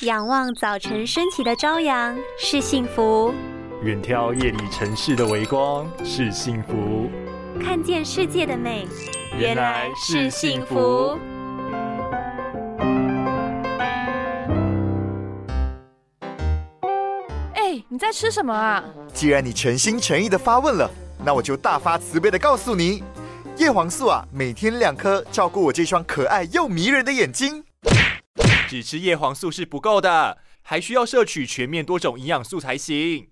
仰望早晨升起的朝阳是幸福，远眺夜里城市的微光是幸福，看见世界的美原来是幸福。哎，你在吃什么啊？既然你诚心诚意的发问了，那我就大发慈悲的告诉你，叶黄素啊，每天两颗，照顾我这双可爱又迷人的眼睛。只吃叶黄素是不够的，还需要摄取全面多种营养素才行。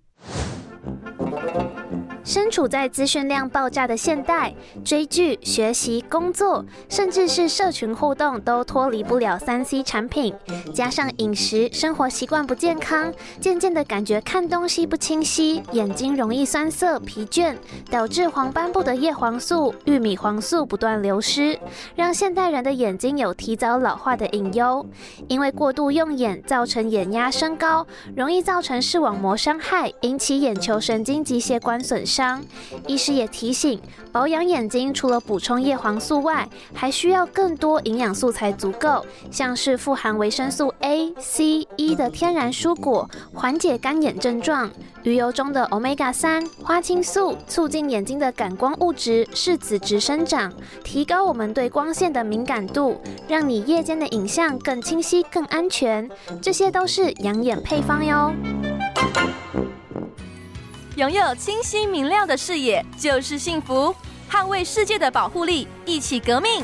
身处在资讯量爆炸的现代，追剧、学习、工作，甚至是社群互动，都脱离不了三 C 产品。加上饮食生活习惯不健康，渐渐的感觉看东西不清晰，眼睛容易酸涩、疲倦，导致黄斑部的叶黄素、玉米黄素不断流失，让现代人的眼睛有提早老化的隐忧。因为过度用眼，造成眼压升高，容易造成视网膜伤害，引起眼球神经及血管损伤。医师也提醒，保养眼睛除了补充叶黄素外，还需要更多营养素才足够，像是富含维生素 A、C、E 的天然蔬果，缓解干眼症状；鱼油中的 Omega 三、花青素，促进眼睛的感光物质视紫质生长，提高我们对光线的敏感度，让你夜间的影像更清晰、更安全。这些都是养眼配方哟。拥有清晰明亮的视野就是幸福，捍卫世界的保护力，一起革命。